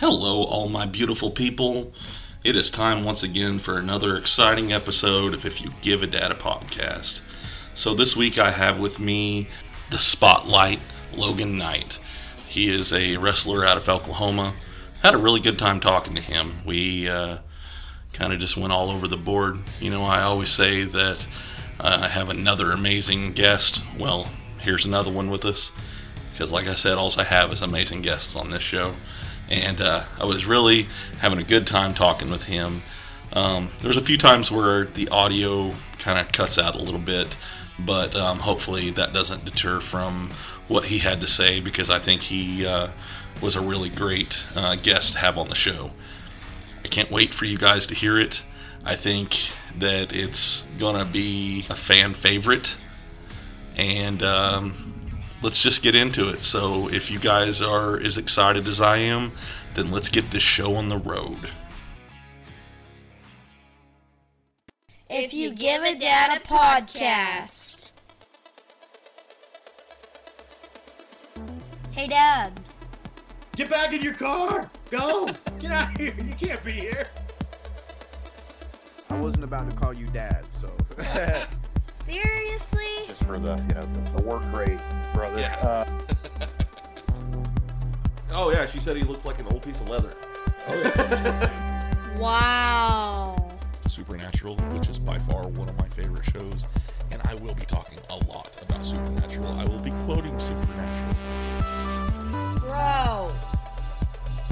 Hello, all my beautiful people. It is time once again for another exciting episode of If You Give a Dad a podcast. So, this week I have with me the spotlight Logan Knight. He is a wrestler out of Oklahoma. Had a really good time talking to him. We uh, kind of just went all over the board. You know, I always say that uh, I have another amazing guest. Well, here's another one with us. Because, like I said, all I have is amazing guests on this show. And uh, I was really having a good time talking with him. Um, there's a few times where the audio kind of cuts out a little bit, but um, hopefully that doesn't deter from what he had to say because I think he uh, was a really great uh, guest to have on the show. I can't wait for you guys to hear it. I think that it's gonna be a fan favorite, and um, let's just get into it. So, if you guys are as excited as I am, then let's get this show on the road. If you give a dad a podcast. Hey, Dad. Get back in your car! Go! Get out of here! You can't be here! I wasn't about to call you dad, so. Seriously? Just for the you know the, the work rate, brother. Yeah. Uh, Oh yeah, she said he looked like an old piece of leather. Wow. Supernatural, which is by far one of my favorite shows, and I will be talking a lot about Supernatural. I will be quoting Supernatural. Bro.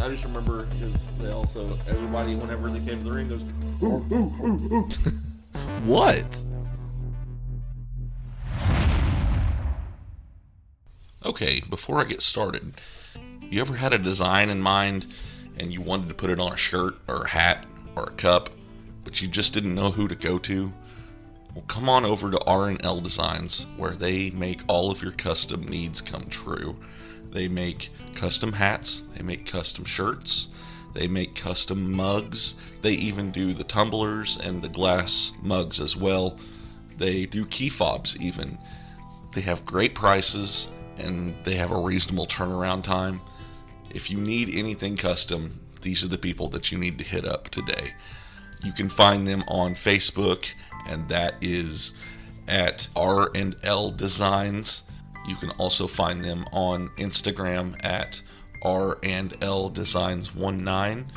I just remember because they also everybody whenever they came to the ring goes ooh ooh ooh ooh. What? Okay, before I get started, you ever had a design in mind and you wanted to put it on a shirt or a hat or a cup, but you just didn't know who to go to? Well, come on over to R&L Designs where they make all of your custom needs come true. They make custom hats, they make custom shirts, they make custom mugs, they even do the tumblers and the glass mugs as well. They do key fobs even. They have great prices and they have a reasonable turnaround time. If you need anything custom, these are the people that you need to hit up today. You can find them on Facebook, and that is at R and L Designs. You can also find them on Instagram at R and L Designs 19.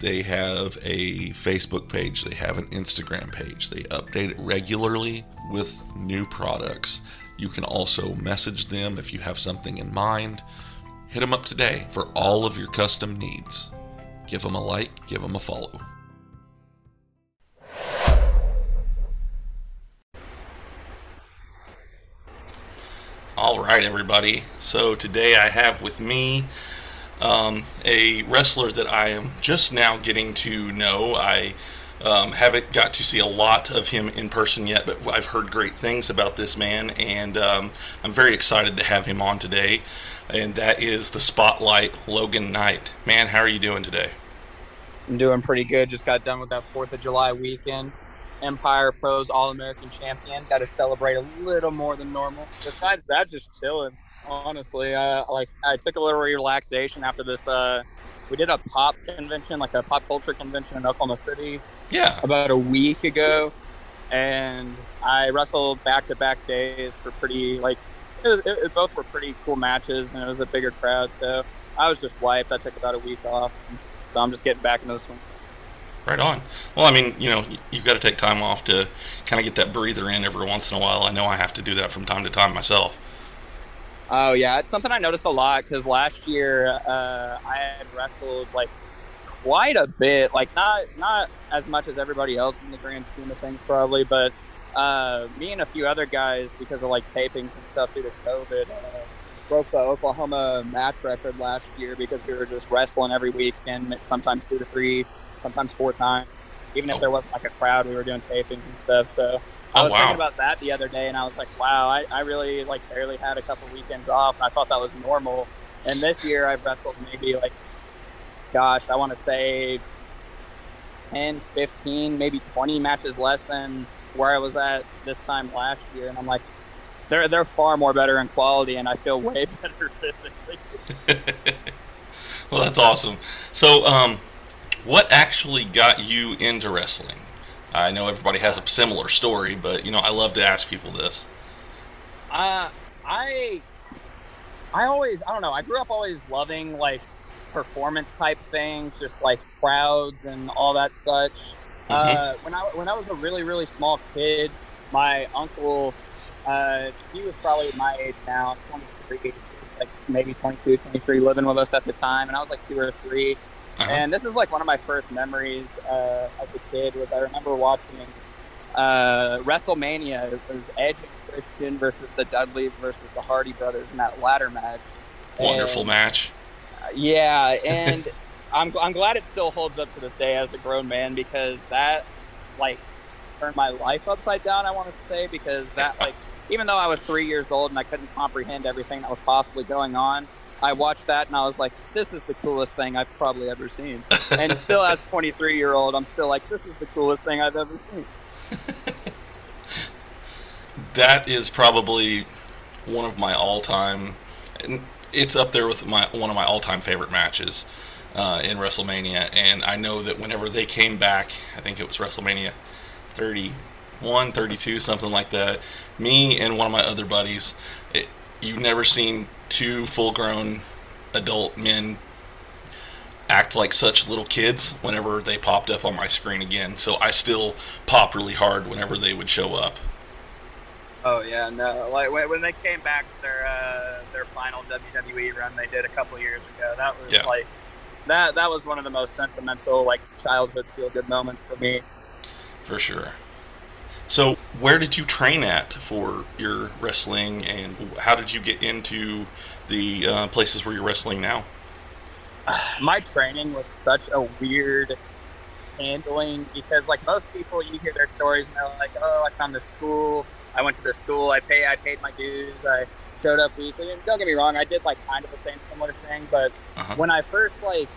They have a Facebook page, they have an Instagram page. They update it regularly with new products. You can also message them if you have something in mind. Hit them up today for all of your custom needs. Give them a like, give them a follow. All right, everybody. So today I have with me um, a wrestler that I am just now getting to know. I um, haven't got to see a lot of him in person yet, but I've heard great things about this man, and um, I'm very excited to have him on today. And that is the Spotlight Logan Knight. Man, how are you doing today? I'm doing pretty good. Just got done with that Fourth of July weekend. Empire Pros All American Champion. Got to celebrate a little more than normal. Besides that, just chilling. Honestly, uh, like I took a little relaxation after this. Uh, we did a pop convention, like a pop culture convention in Oklahoma City Yeah. about a week ago, and I wrestled back to back days for pretty like it, it, it both were pretty cool matches, and it was a bigger crowd. So I was just wiped. I took about a week off, so I'm just getting back into this one. Right on. Well, I mean, you know, you've got to take time off to kind of get that breather in every once in a while. I know I have to do that from time to time myself. Oh yeah, it's something I noticed a lot because last year uh, I had wrestled like quite a bit, like not not as much as everybody else in the grand scheme of things probably, but uh, me and a few other guys because of like tapings and stuff due to COVID uh, broke the Oklahoma match record last year because we were just wrestling every week and sometimes two to three, sometimes four times. Even if Oh. there wasn't like a crowd, we were doing tapings and stuff. So I Oh, was wow. thinking about that the other day, and I was like, wow, I, I really like barely had a couple weekends off. And I thought that was normal. And this year, I've wrestled maybe like, gosh, I want to say 10, 15, maybe 20 matches less than where I was at this time last year. And I'm like, they're they're far more better in quality, and I feel way better physically. well, that's awesome. So, um, what actually got you into wrestling? I know everybody has a similar story, but you know, I love to ask people this. Uh, I, I always, I don't know. I grew up always loving like performance type things, just like crowds and all that such. Uh, when I when I was a really really small kid, my uncle, uh, he was probably my age now, 23. He was like maybe 22, 23, living with us at the time, and I was like two or 3 Uh-huh. And this is like one of my first memories uh, as a kid. Was I remember watching uh, WrestleMania. It was Edge and Christian versus the Dudley versus the Hardy brothers in that ladder match. Wonderful And- match. yeah, and I'm I'm glad it still holds up to this day as a grown man because that like turned my life upside down. I want to say because that like even though I was three years old and I couldn't comprehend everything that was possibly going on, I watched that and I was like, this is the coolest thing I've probably ever seen. And still, as 23 year old, I'm still like, this is the coolest thing I've ever seen. that is probably one of my all-time and it's up there with my one of my all-time favorite matches uh, in WrestleMania and I know that whenever they came back I think it was WrestleMania 31 32 something like that me and one of my other buddies it, you've never seen two full-grown adult men act like such little kids whenever they popped up on my screen again so I still pop really hard whenever they would show up Oh yeah, no. Like when, they came back their uh, their final WWE run they did a couple years ago, that was Yeah. like that that was one of the most sentimental like childhood feel good moments for me. For sure. So, where did you train at for your wrestling, and how did you get into the uh, places where you're wrestling now? My training was such a weird handling because like most people you hear their stories and they're like, Oh, I found this school, I went to this school, I pay I paid my dues, I showed up weekly and don't get me wrong, I did like kind of the same similar thing, but Uh-huh. when I first like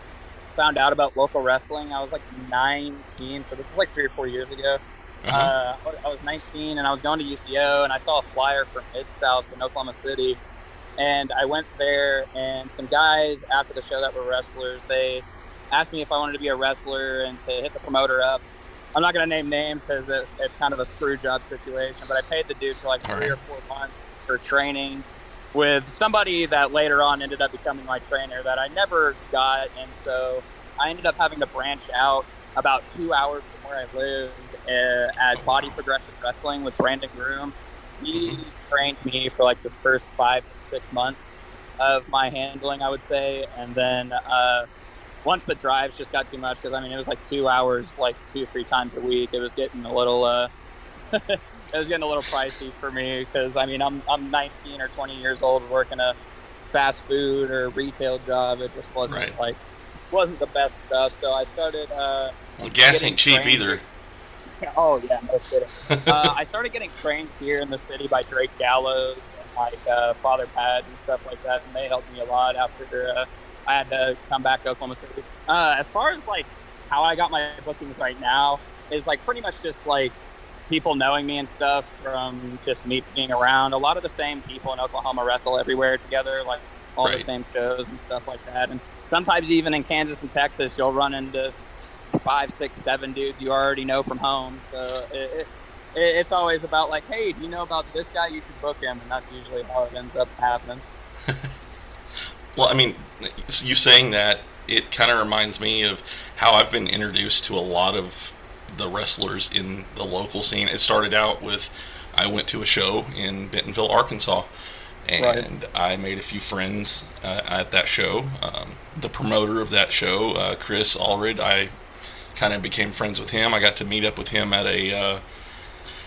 found out about local wrestling, I was like 19, so this was like three or four years ago. Uh-huh. Uh, I was 19 and I was going to UCO and I saw a flyer for Mid South in Oklahoma City, and I went there and some guys after the show that were wrestlers, they asked me if I wanted to be a wrestler and to hit the promoter up. I'm not gonna name names because it's, it's kind of a screw job situation, but I paid the dude for like All three right. or four months for training with somebody that later on ended up becoming my trainer that I never got, and so I ended up having to branch out about two hours from where I lived uh, at Body Progressive Wrestling with Brandon Groom. He trained me for like the first five to six months of my handling, I would say, and then uh, once the drives just got too much because I mean it was like two hours, like two or three times a week. It was getting a little. Uh, it was getting a little pricey for me because I mean I'm I'm 19 or 20 years old working a fast food or retail job. It just wasn't Right. like wasn't the best stuff. So I started. Uh, well, gas ain't cheap trained- either. oh yeah, no kidding. uh, I started getting trained here in the city by Drake Gallows and like uh, Father Pad and stuff like that, and they helped me a lot after uh, I had to come back to Oklahoma City. Uh, as far as like how I got my bookings right now is like pretty much just like people knowing me and stuff from just me being around. A lot of the same people in Oklahoma wrestle everywhere together, like all Right. the same shows and stuff like that. And sometimes even in Kansas and Texas, you'll run into five, six, seven dudes you already know from home. So it, it, it, it's always about like, hey, do you know about this guy? You should book him, and that's usually how it ends up happening. Well, I mean, you saying that it kind of reminds me of how I've been introduced to a lot of the wrestlers in the local scene. It started out with I went to a show in Bentonville, Arkansas, and I made a few friends uh, at that show. Um, the promoter of that show, uh, Chris Allred, I kind of became friends with him. I got to meet up with him at a uh,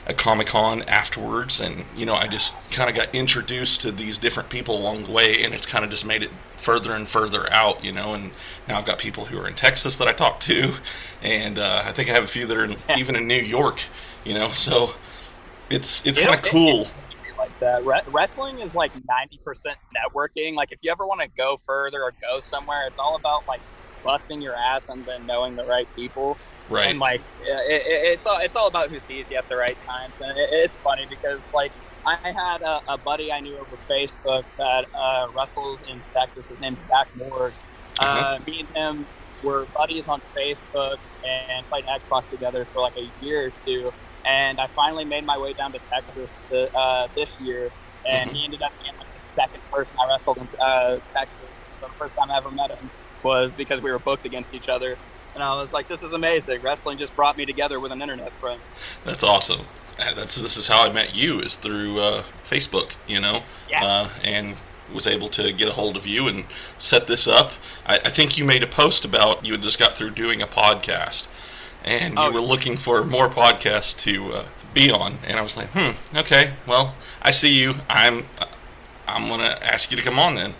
at Comic Con afterwards, and you know, I just kind of got introduced to these different people along the way, and it's kind of just made it further and further out, you know. And now I've got people who are in Texas that I talk to, and uh, I think I have a few that are in, even in New York, you know. So it's it's kind of cool. like that. Re- wrestling is like 90% networking. Like if you ever want to go further or go somewhere, it's all about like busting your ass and then knowing the right people. Right. And like it, it, it's all it's all about who sees you at the right times. And it, it's funny because like I had a, a buddy I knew over Facebook that uh, wrestles in Texas. His name's Zach Moore, Uh, Uh-huh. me and him were buddies on Facebook and played Xbox together for like a year or two. And I finally made my way down to Texas the, uh, this year, and Mhm. he ended up being like the second person I wrestled in uh, Texas. So the first time I ever met him was because we were booked against each other. And I was like, "This is amazing! Wrestling just brought me together with an internet friend." That's awesome. Uh, That's this is how I met you is through uh, Facebook, you know, Yeah. uh, and was able to get a hold of you and set this up. I, I think you made a post about you had just got through doing a podcast, and you Oh. were looking for more podcasts to uh, be on, and I was like, hmm, okay, well, I see you. I'm I'm gonna ask you to come on then.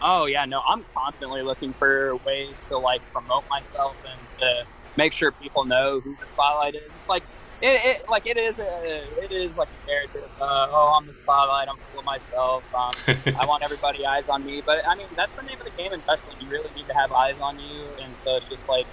Oh yeah, no, I'm constantly looking for ways to like promote myself and to make sure people know who the spotlight is. It's like it, it like it is a it is like a character. It's, uh, oh, I'm the spotlight. I'm full of myself. Um, I want everybody eyes on me. But I mean, that's the name of the game in wrestling. You really need to have eyes on you, and so it's just like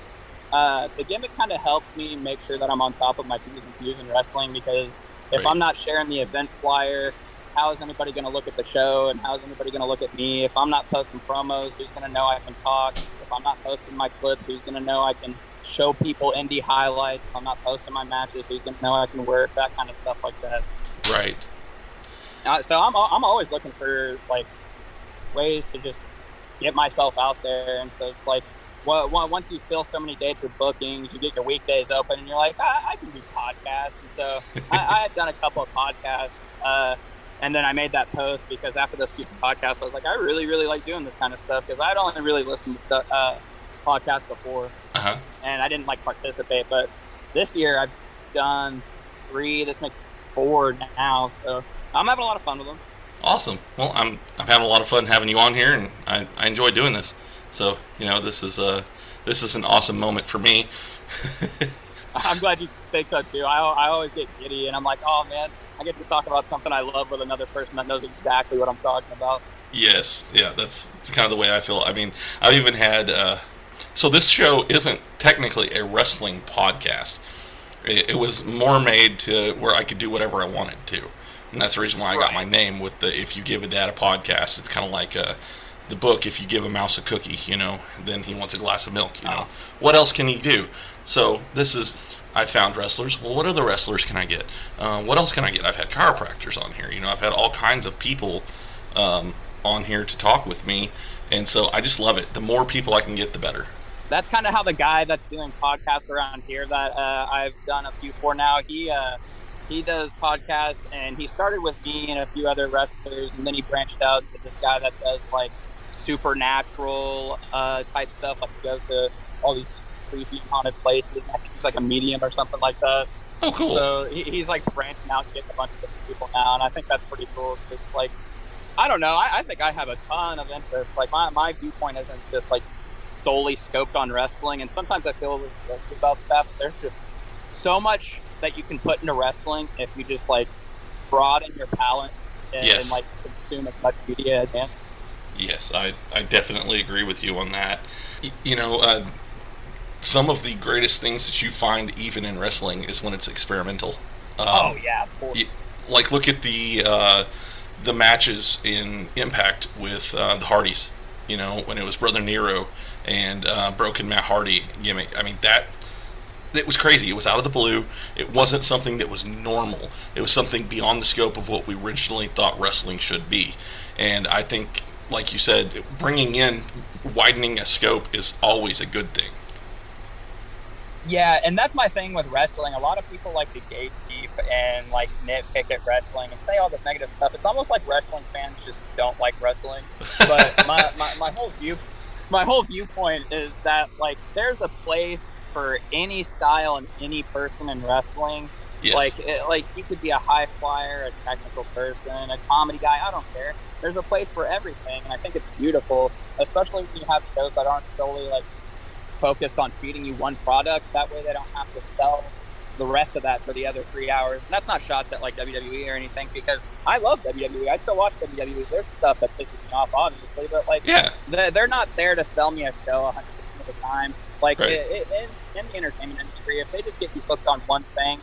uh, the gimmick kind of helps me make sure that I'm on top of my p's and q's in wrestling because if Right. I'm not sharing the event flyer, how is anybody going to look at the show, and how is anybody going to look at me? If I'm not posting promos, who's going to know I can talk? If I'm not posting my clips, who's going to know I can show people indie highlights? If I'm not posting my matches, who's to know I can work? That kind of stuff like that. right. Uh, so I'm I'm always looking for like ways to just get myself out there, and so it's like. Well, once you fill so many dates with bookings, you get your weekdays open, and you're like, I, I can do podcasts. And so I, I had done a couple of podcasts, uh, and then I made that post because after those few podcasts, I was like, I really, really like doing this kind of stuff because I'd only really listened to stuff, uh, podcasts before, Uh huh. and I didn't like participate. But this year, I've done three. This makes four now, so I'm having a lot of fun with them. Awesome. Well, I'm I'm having a lot of fun having you on here, and I, I enjoy doing this. So you know, this is uh this is an awesome moment for me. I'm glad you think so too. I, I always get giddy, and I'm like, oh man, I get to talk about something I love with another person that knows exactly what I'm talking about. yes, yeah, that's kind of the way I feel. I mean, I've even had. Uh, so this show isn't technically a wrestling podcast. It, it was more made to where I could do whatever I wanted to, and that's the reason why I got my name with the "If You Give a Dad a Podcast." It's kind of like uh, the book "If You Give a Mouse a Cookie," you know, then he wants a glass of milk. You know, what else can he do? So this is. I found wrestlers. Well, what other wrestlers can I get? Uh, what else can I get? I've had chiropractors on here. You know, I've had all kinds of people um, on here to talk with me, and so I just love it. The more people I can get, the better. That's kind of how the guy that's doing podcasts around here that uh, I've done a few for now. He uh, he does podcasts, and he started with me and a few other wrestlers, and then he branched out to this guy that does like supernatural uh, type stuff, like he goes to all these creepy haunted places. I think he's like a medium or something like that. Oh, cool. So he, he's like branching out, getting a bunch of different people now, and I think that's pretty cool. It's like, I don't know. I, I think I have a ton of interest. Like my, my viewpoint isn't just like solely scoped on wrestling, and sometimes I feel a little guilty about that. But there's just so much that you can put into wrestling if you just like broaden your palate and, Yes. and like consume as much media as you can. Yes, I, I definitely agree with you on that. Y- You know, uh, some of the greatest things that you find even in wrestling is when it's experimental. Um, oh yeah, of course. y- like look at the uh, the matches in Impact with uh, the Hardys. You know, when it was Brother Nero and uh, Broken Matt Hardy gimmick. I mean that it was crazy. It was out of the blue. It wasn't something that was normal. It was something beyond the scope of what we originally thought wrestling should be. And I think, like you said, bringing in, widening a scope is always a good thing. Yeah, and that's my thing with wrestling. A lot of people like to gatekeep and like nitpick at wrestling and say all this negative stuff. It's almost like wrestling fans just don't like wrestling. But my, my, my whole view my whole viewpoint is that like there's a place for any style and any person in wrestling. Yes. Like it, like you could be a high flyer, a technical person, a comedy guy. I don't care. There's a place for everything, and I think it's beautiful, especially when you have shows that aren't solely like focused on feeding you one product. That way, they don't have to sell the rest of that for the other three hours. And that's not shots at like WWE or anything, because I love WWE. I still watch WWE. There's stuff that pisses me off, obviously, but like yeah. they're, not there to sell me a show 100 percent of the time. Like Right. it, it, in, in the entertainment industry, if they just get you hooked on one thing,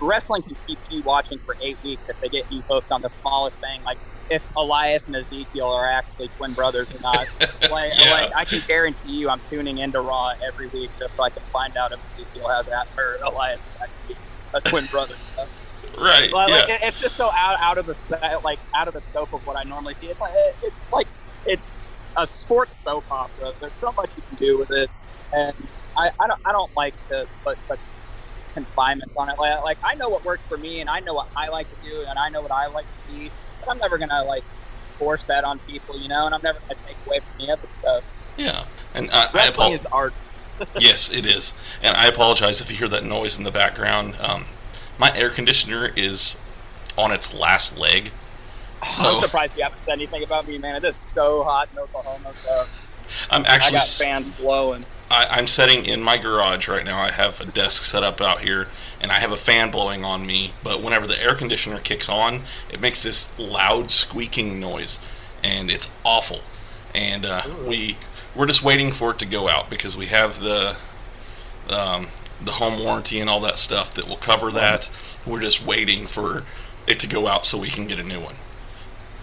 wrestling can keep you watching for eight weeks if they get you hooked on the smallest thing. Like if Elias and Ezekiel are actually twin brothers or not. like, Yeah. like I can guarantee you, I'm tuning into Raw every week just so I can find out if Ezekiel has that or Elias is actually a twin brother. Right. Like, yeah. like, it's just so out out of the like out of the scope of what I normally see. It's like it's like it's a sports soap opera. There's so much you can do with it, and I, I don't I don't like to put such confinements on it. Like, like I know what works for me, and I know what I like to do, and I know what I like to see. But I'm never gonna like force that on people, you know, and I'm never gonna take away from any of it stuff. yeah. And I, I Wrestling apo- is art. yes, it is. And I apologize if you hear that noise in the background. Um, my air conditioner is on its last leg. So. I'm surprised you haven't said anything about me, man. It is so hot in Oklahoma, so I'm I actually got fans blowing. I, I'm setting in my garage right now. I have a desk set up out here, and I have a fan blowing on me. But whenever the air conditioner kicks on, it makes this loud squeaking noise, and it's awful. And uh, we we're just waiting for it to go out because we have the um, the home warranty and all that stuff that will cover that. We're just waiting for it to go out so we can get a new one.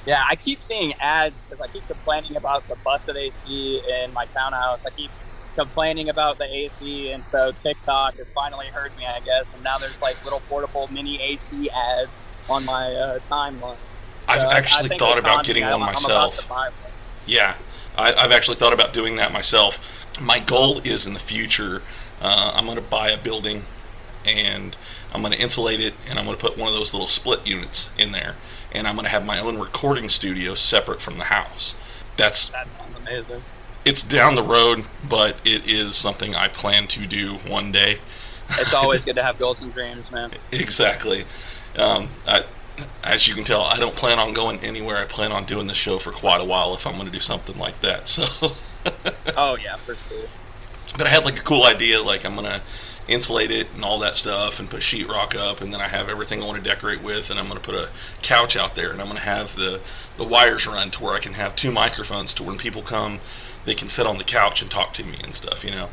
Yeah, I keep seeing ads because I keep complaining about the busted AC in my townhouse. I keep complaining about the AC, and so TikTok has finally heard me, I guess. And now there's like little portable mini AC ads on my uh, timeline. I've So I- I actually thought about getting one I'm- I'm about myself. one. Yeah, I, I've actually thought about doing that myself. My goal is in the future, uh, I'm going to buy a building and I'm going to insulate it and I'm going to put one of those little split units in there. And I'm going to have my own recording studio separate from the house. That's That sounds amazing. It's down the road, but it is something I plan to do one day. It's always good to have goals and dreams, man. Exactly. Um, I, as you can tell, I don't plan on going anywhere. I plan on doing this show for quite a while if I'm going to do something like that. So. Oh yeah, for sure. but I had like a cool idea, like I'm gonna insulate it and all that stuff, and put sheetrock up, and then I have everything I want to decorate with, and I'm gonna put a couch out there, and I'm gonna have the the wires run to where I can have two microphones to when people come, they can sit on the couch and talk to me and stuff, you know.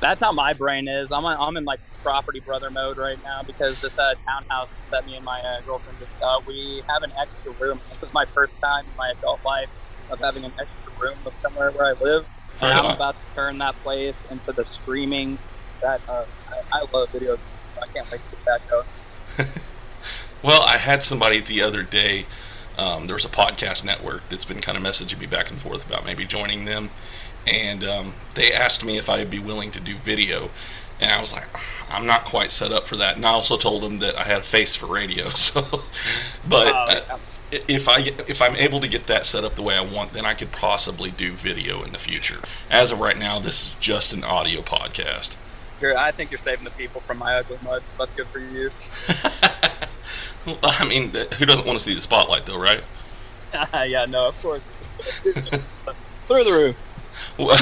That's how my brain is. I'm I'm in like property brother mode right now because this uh, townhouse that me and my uh, girlfriend just got, we have an extra room. This is my first time in my adult life of having an extra room of somewhere where I live, and Right I'm on. about to turn that place into the streaming set. Uh, I, I love video games. So I can't wait to get that going. Well, I had somebody the other day. Um, there was a podcast network that's been kind of messaging me back and forth about maybe joining them, and um, they asked me if I'd be willing to do video, and I was like, I'm not quite set up for that. And I also told them that I had a face for radio, so. But uh, i- if I if I'm able to get that set up the way I want, then I could possibly do video in the future. As of right now, this is just an audio podcast. I think you're saving the people from my ugly mud, so that's good for you. I mean, who doesn't want to see the spotlight, though, right? yeah, no, of course. Through the roof. Well,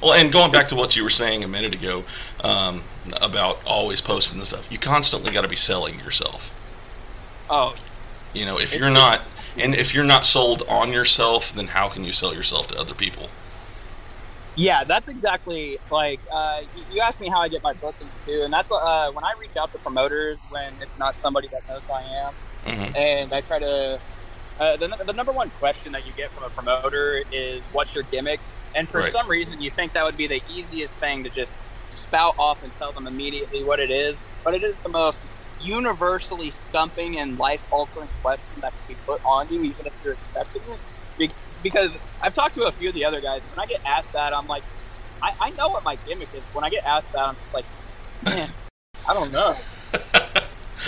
well, and going back to what you were saying a minute ago um, about always posting the stuff, you constantly got to be selling yourself. Oh, You know, if It's you're not, and if you're not sold on yourself, then how can you sell yourself to other people? Yeah, that's exactly like uh, you, asked me how I get my bookings too, and that's uh, when I reach out to promoters when it's not somebody that knows who I am, hmm and I try to. Uh, the, the number one question that you get from a promoter is, "What's your gimmick?" And for Right. some reason, you think that would be the easiest thing to just spout off and tell them immediately what it is, but it is the most universally stumping and life-altering question that can be put on you, even if you're expecting it. Be- Because I've talked to a few of the other guys. When I get asked that, I'm like, I, I know what my gimmick is. When I get asked that, I'm just like, man, I don't know.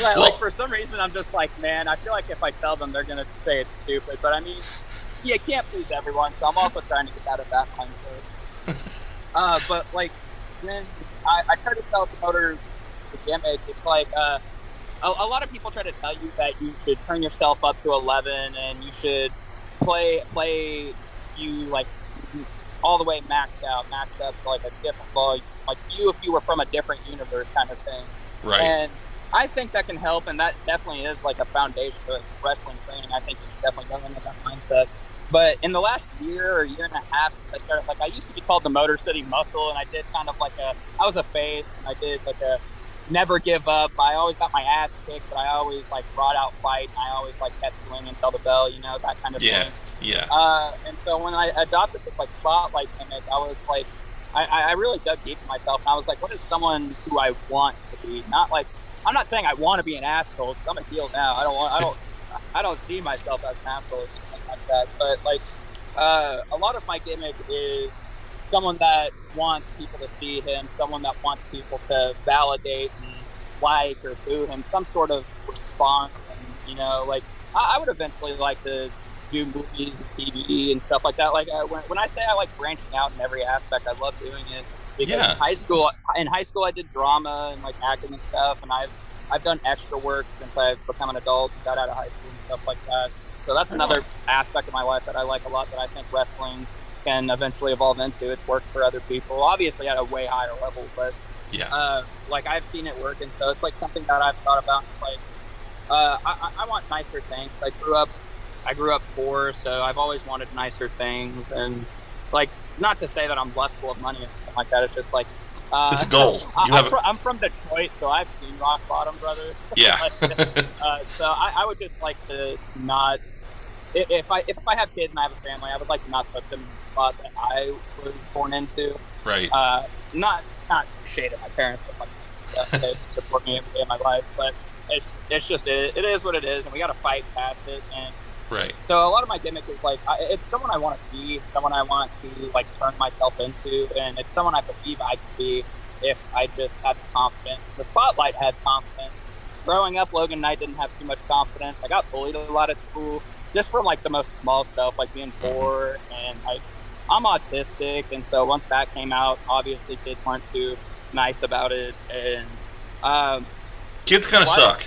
Like, Well- like for some reason, I'm just like, man, I feel like if I tell them, they're gonna say it's stupid. But I mean, you can't please everyone, so I'm also trying to get out of that mindset. uh, but like, when I, I try to tell promoters the gimmick, it's like uh, a, a lot of people try to tell you that you should turn yourself up to 11 and you should play play you like all the way maxed out, maxed up to like a different volume, like you if you were from a different universe kind of thing. Right. And I think that can help, and that definitely is like a foundation for wrestling training. I think you should definitely go into that mindset. But in the last year or year and a half since I started, like I used to be called the Motor City Muscle, and I did kind of like a, I was a face, and I did like a never give up. I always got my ass kicked, but I always like brought out fight. And I always like kept swinging until the bell, you know, that kind of Yeah. thing. Yeah. Uh, and so when I adopted this like spotlight image, I was like, I, I I really dug deep in myself, and I was like, what is someone who I want to be? Not like I'm not saying I want to be an asshole. 'cause I'm a heel now. I don't want. I don't. I don't see myself as an asshole or something like that. But like, uh, a lot of my gimmick is someone that wants people to see him, someone that wants people to validate and like or boo him, some sort of response. And you know, like I, I would eventually like to do movies and TV and stuff like that. Like uh, when, when I say I like branching out in every aspect, I love doing it. Because Yeah. in high school, in high school, I did drama and like acting and stuff, and I've I've done extra work since I've become an adult, got out of high school and stuff like that. So that's another aspect of my life that I like a lot. That I think wrestling can eventually evolve into. It's worked for other people, obviously at a way higher level, but Yeah. uh, like I've seen it work, and so it's like something that I've thought about. It's like uh, I, I- want nicer things. I grew up, I grew up poor, so I've always wanted nicer things, and like not to say that I'm lustful of money or anything like that. It's just like uh, It's a goal. I, You I'm, have- fro- I'm from Detroit, so I've seen rock bottom, brother. Yeah. uh, so I, I would just like to not. I- If I if I have kids and I have a family, I would like to not put them in the spot that I was born into right. uh, not not shade at my parents, but like they support me every day of my life. But it, it's just it, it is what it is, and we got to fight past it. And Right. so a lot of my gimmick is like I, it's someone I want to be, someone I want to like turn myself into, and it's someone I believe I can be if I just have the confidence. The spotlight has confidence. Growing up, Logan Knight didn't have too much confidence. I got bullied a lot at school, just from like the most small stuff, like being poor and like I'm autistic, and so once that came out, obviously kids weren't too nice about it, and um, Kids kind of suck.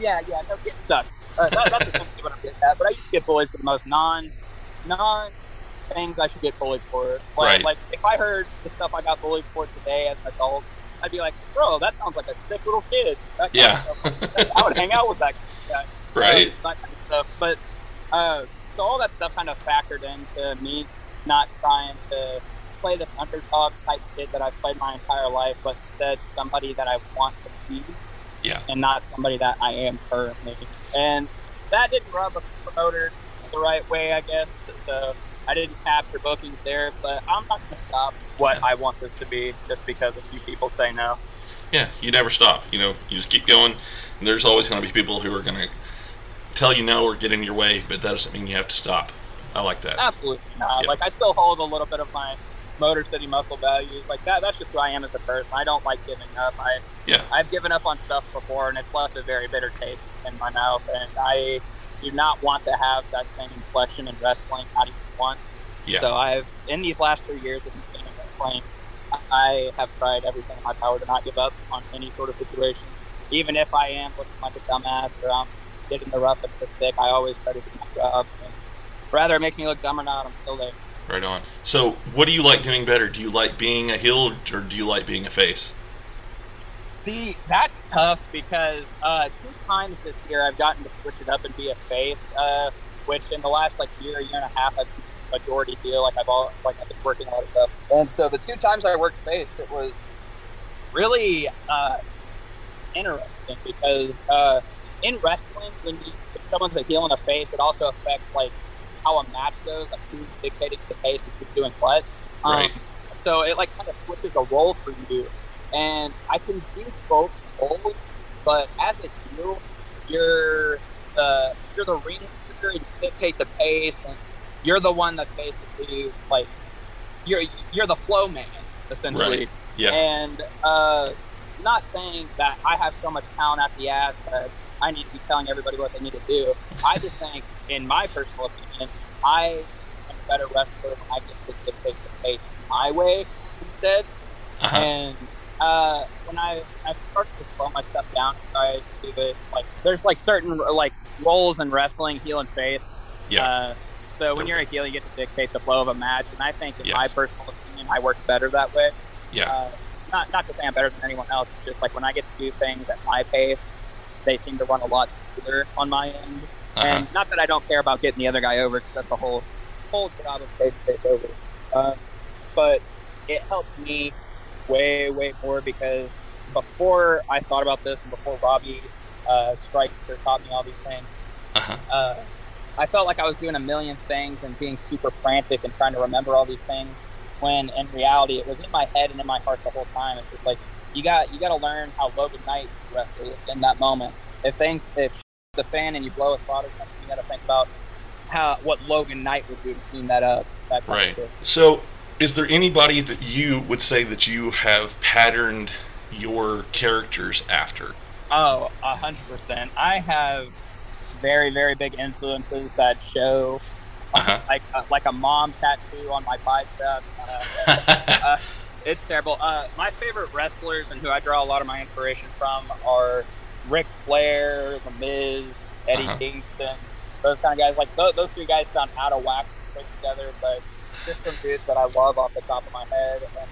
yeah, yeah, no, kids suck. Uh, that, that's essentially what I'm getting at. But I used to get bullied for the most non, non things I should get bullied for. Like, Right. like if I heard the stuff I got bullied for today as an adult, I'd be like, bro, that sounds like a sick little kid. Yeah. I would hang out with that guy. Right. Uh, that kind of stuff. But uh, so all that stuff kind of factored into me not trying to play this underdog type kid that I've played my entire life, but instead somebody that I want to be Yeah. and not somebody that I am currently. And that didn't rub a promoter the right way, I guess. So I didn't capture bookings there, but I'm not going to stop what I want this to be just because a few people say no. Yeah. You never stop. You know, you just keep going. And there's always going to be people who are going to tell you no or get in your way, but that doesn't mean you have to stop. I like that. Absolutely not. Yeah. Like I still hold a little bit of my Motor City muscle values. Like that. That's just who I am as a person. I don't like giving up. I Yeah. I've given up on stuff before, and it's left a very bitter taste in my mouth. And I do not want to have that same inflection in wrestling, not even once. Yeah. So I've in these last three years of being in wrestling, I have tried everything in my power to not give up on any sort of situation, even if I am looking like a dumbass or I'm getting the rough of the stick. I always try to do my job. And whether it makes me look dumb or not, I'm still there. Right on. So, what do you like doing better? Do you like being a heel or do you like being a face? See, that's tough because uh, two times this year I've gotten to switch it up and be a face, uh, which in the last like year, year and a half, I've majority heel. Like I've all like I've been working a lot of stuff, and so the two times I worked face, it was really uh, interesting because uh, in wrestling, when you if someone's a heel and a face, it also affects like how a match goes, like who's dictating the pace and who's doing what. Um, So it like kind of switches a role for you and I can do both roles, but as a heel, you're the you're the ring you're to dictate the pace, and you're the one that's basically like you're you're the flow man essentially. Right. Yeah. And uh, not saying that I have so much talent at the ass that I need to be telling everybody what they need to do. I just think, in my personal opinion, I am a better wrestler when I get to dictate the pace my way instead. Uh-huh. And uh, when I I started to slow my stuff down, I do it like there's like certain like roles in wrestling, heel and face. Yeah. Uh, so when you're a heel, you get to dictate the flow of a match, and I think, in my personal opinion, I work better that way. Yeah. Uh, not not to say I'm better than anyone else. It's just like when I get to do things at my pace, they seem to run a lot smoother on my end. Uh-huh. And not that I don't care about getting the other guy over, because that's the whole whole job of take over. Uh, but it helps me way way more because before I thought about this and before Robbie uh, Stryker taught me all these things, Uh-huh. uh, I felt like I was doing a million things and being super frantic and trying to remember all these things. When in reality, it was in my head and in my heart the whole time. It's just like you got you got to learn how Logan Knight wrestled in that moment. If things if the fan and you blow a spot or something, you got to think about how what Logan Knight would do to clean that up. That Right. So, is there anybody that you would say that you have patterned your characters after? Oh, a hundred percent. I have very, very big influences that show, Uh-huh. like uh, like a mom tattoo on my bicep. Uh, uh, it's terrible. Uh, my favorite wrestlers and who I draw a lot of my inspiration from are Ric Flair, The Miz, Eddie Uh-huh. Kingston, those kind of guys. Like those, those three guys sound out of whack put together, but just some dudes that I love off the top of my head. And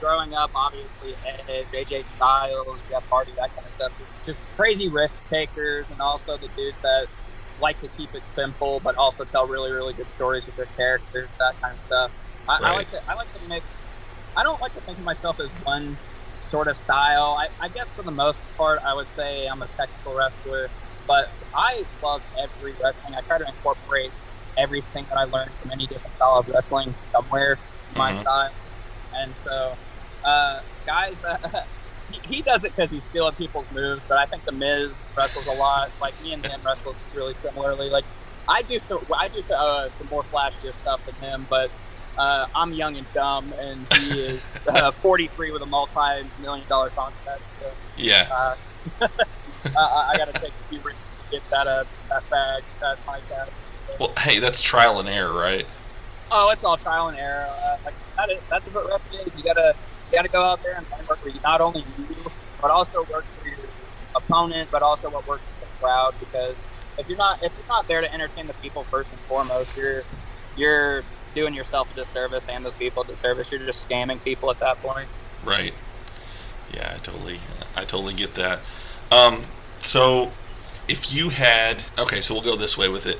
growing up, obviously, Edge, AJ Styles, Jeff Hardy, that kind of stuff. Just crazy risk takers, and also the dudes that like to keep it simple, but also tell really, really good stories with their characters, that kind of stuff. I, I like to, I like to mix. I don't like to think of myself as one sort of style. I, I guess for the most part, I would say I'm a technical wrestler, but I love every wrestling. I try to incorporate everything that I learned from any different style of wrestling somewhere in my Mhm. style. And so, uh, guys that he, he does it because he's stealing people's moves, but I think the Miz wrestles a lot. Like me and him wrestle really similarly. Like I do so I do so, uh, some more flashier stuff than him, but uh, I'm young and dumb, and he is uh, 43 with a multi-million dollar contract. So yeah. uh, I, I got to take a few risks to get that uh, that bag, that my bag. Well, hey, that's trial and error, right? Oh, it's all trial and error. Uh, like that is that is what wrestling is. You gotta you gotta go out there and find work for you, not only you, but also works for your opponent, but also what works for the crowd. Because if you're not if you're not there to entertain the people first and foremost, you're you're doing yourself a disservice and those people a disservice. You're just scamming people at that point. Right. Yeah, I totally, I totally get that. Um, so, if you had, okay, so we'll go this way with it.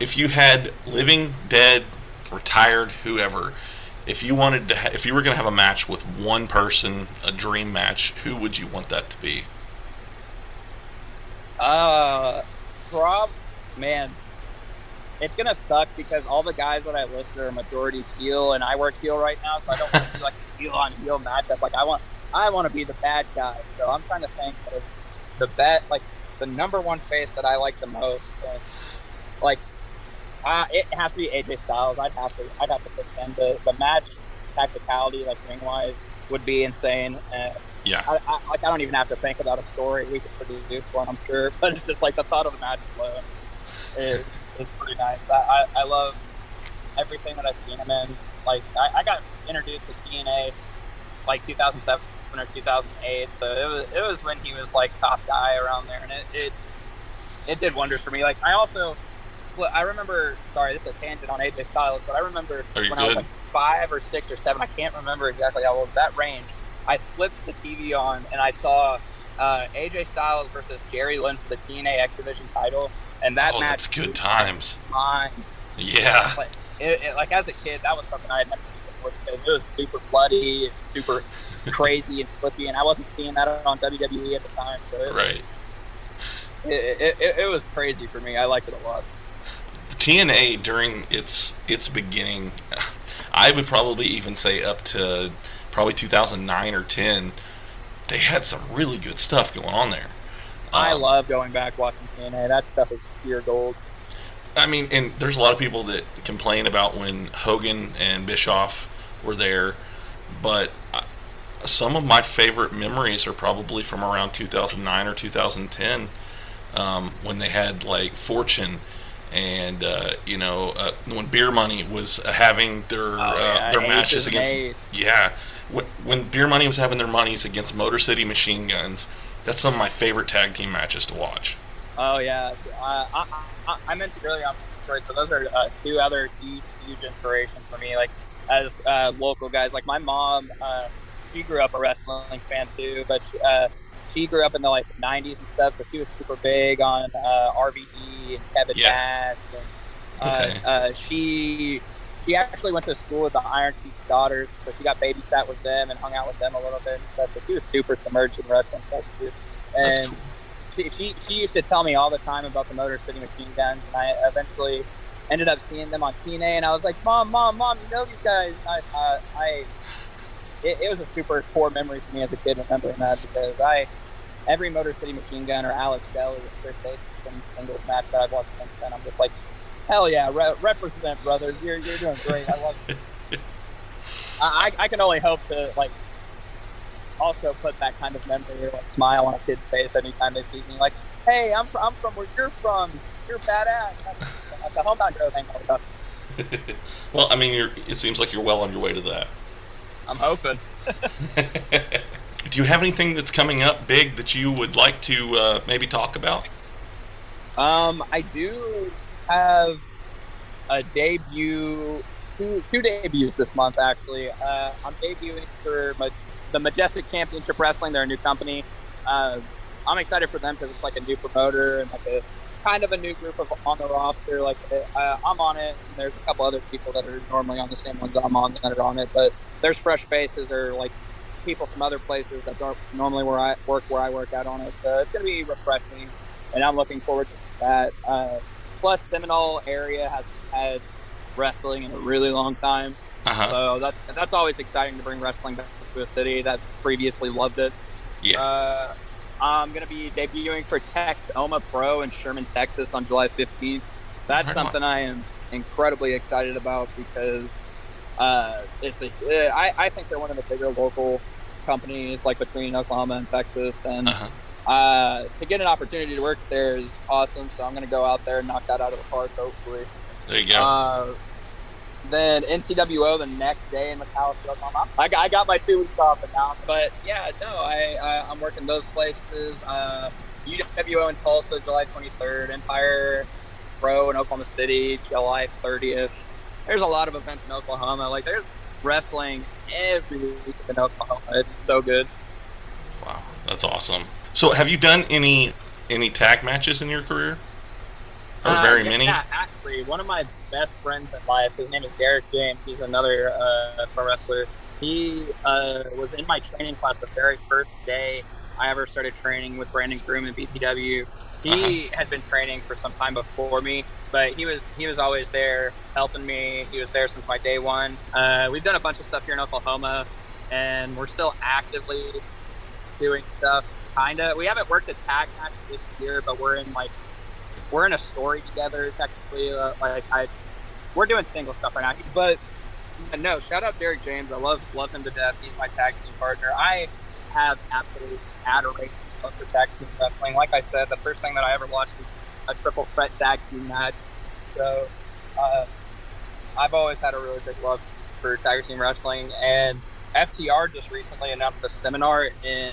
If you had living, dead, retired, whoever, if you wanted to, ha- if you were going to have a match with one person, a dream match, who would you want that to be? Uh, prob, man, it's gonna suck because all the guys that I listed are majority heel, and I work heel right now, so I don't want to do like a heel on heel matchup. Like I want, I want to be the bad guy. So I'm trying to think of the bet, like the number one face that I like the most, and like, uh, it has to be AJ Styles. I'd have to, I'd have to pick him. The the match tacticality, like ring wise, would be insane. And Yeah. I, I, like I don't even have to think about a story. We could produce one, I'm sure. But it's just like the thought of the match alone is, is pretty nice. I, I, I love everything that I've seen him in. Like I, I got introduced to TNA like 2007 or 2008, so it was it was when he was like top guy around there, and it it, it did wonders for me. Like I also. I remember, sorry, this is a tangent on AJ Styles, but I remember when I was like five or six or seven, I can't remember exactly how old that range. I flipped the TV on and I saw uh, AJ Styles versus Jerry Lynn for the TNA X Division title, and that oh, match that's good times. mine. Yeah. Like, it, it, like as a kid, that was something I had never seen before because it was super bloody, and super crazy and flippy, and I wasn't seeing that on WWE at the time, so it, Right. it, it, it, it was crazy for me. I liked it a lot. The TNA during its its beginning, I would probably even say up to probably 2009 or 10, they had some really good stuff going on there. I Um, love going back watching TNA. That stuff is pure gold. I mean, and there's a lot of people that complain about when Hogan and Bischoff were there, but I- some of my favorite memories are probably from around 2009 or 2010 um, when they had like Fortune and uh, you know uh, when Beer Money was having their Oh, uh, their Aces matches against Eights. yeah when, when Beer Money was having their monies against Motor City Machine Guns. That's some of my favorite tag team matches to watch. Oh yeah, uh, I, I, I mentioned earlier on Detroit, so those are uh, two other huge, huge inspirations for me. Like as uh, local guys, like my mom, uh, she grew up a wrestling fan too, but she, uh, she grew up in the like '90s and stuff, so she was super big on uh, RVD and Kevin Yeah. Nash. And, uh, Okay. uh, she she actually went to school with the Iron Sheik's daughters, so she got babysat with them and hung out with them a little bit and stuff. So she was super submerged in wrestling culture. And cool. she, she she used to tell me all the time about the Motor City Machine Guns, and I eventually ended up seeing them on TNA, and I was like, "Mom, mom, mom, you know these guys?" I, uh, I it, it was a super core memory for me as a kid remembering that because I every Motor City Machine Gun or Alex Shelley or Chris Sabin singles match that I've watched since then, I'm just like, hell yeah, re- represent brothers, you're you're doing great. I love. it. I I I can only hope to like also put that kind of memory or like smile on a kid's face anytime they see me. Like, hey, I'm from, I'm from where you're from. You're badass. At the homebound Grove hang all the time. well, I mean, you're. It seems like you're well on your way to that. I'm hoping. Do you have anything that's coming up big that you would like to uh, maybe talk about? Um, I do have a debut, two two debuts this month actually. Uh, I'm debuting for Ma- the Majestic Championship Wrestling. They're a new company. Uh, I'm excited for them because it's like a new promoter and like a kind of a new group of on the roster. Like uh, I'm on it. And there's a couple other people that are normally on the same ones I'm on that are on it, but there's fresh faces or like people from other places that don't normally where I work where I work out on it. So it's gonna be refreshing, and I'm looking forward to that. Uh, plus, Seminole area has had wrestling in a really long time, Uh-huh. so that's that's always exciting to bring wrestling back to a city that previously loved it. Yeah. Uh, I'm gonna be debuting for Texoma Pro in Sherman, Texas, on July 15th. That's Right on. something I am incredibly excited about because uh, it's a, uh, I, I think they're one of the bigger local companies, like between Oklahoma and Texas, and Uh-huh. Uh, to get an opportunity to work there is awesome. So I'm gonna go out there and knock that out of the park, hopefully. There you go. Uh, then NCWO the next day in McAlester, Oklahoma. I got, I got my two weeks off now, but yeah, no, I, I I'm working those places. Uh, UWO in Tulsa, July 23rd. Empire Pro in Oklahoma City, July 30th. There's a lot of events in Oklahoma. Like there's wrestling every week in Oklahoma. It's so good. wow, that's awesome. So, have you done any any tag matches in your career? Or Uh, very yeah, many? Yeah, actually, one of my best friends in life, his name is Derek James. He's another uh, pro wrestler. He uh, was in my training class the very first day I ever started training with Brandon Groom and BPW. He had been training for some time before me, but he was he was always there helping me. He was there since my day one. Uh, we've done a bunch of stuff here in Oklahoma, and we're still actively doing stuff. Kinda. We haven't worked a tag match this year, but we're in like we're in a story together technically uh, like i we're doing single stuff right now. But no shout out derek james. I love love him to death. He's my tag team partner. I have absolute adoration for tag team wrestling. Like i said the first thing that i ever watched was a triple threat tag team match. So uh, i've always had a really big love for tag team wrestling. And ftr just recently announced a seminar in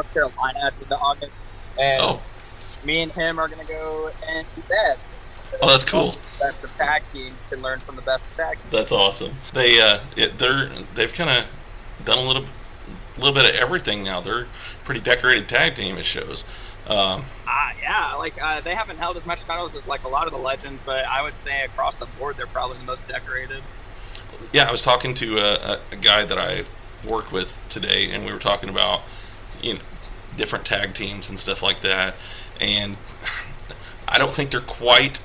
north carolina at the end of august and Oh, me and him are gonna go and do that. Oh, that's cool. That the tag teams can learn from the best tag. teams. that's awesome. They uh, it, they're they've kind of done a little a little bit of everything now. They're pretty decorated tag team. It shows. Um, Ah, yeah, like uh, they haven't held as much titles as like a lot of the legends, but I would say across the board they're probably the most decorated. yeah, I was talking to a, a, a guy that I work with today, and we were talking about you know different tag teams and stuff like that. And I don't think they're quite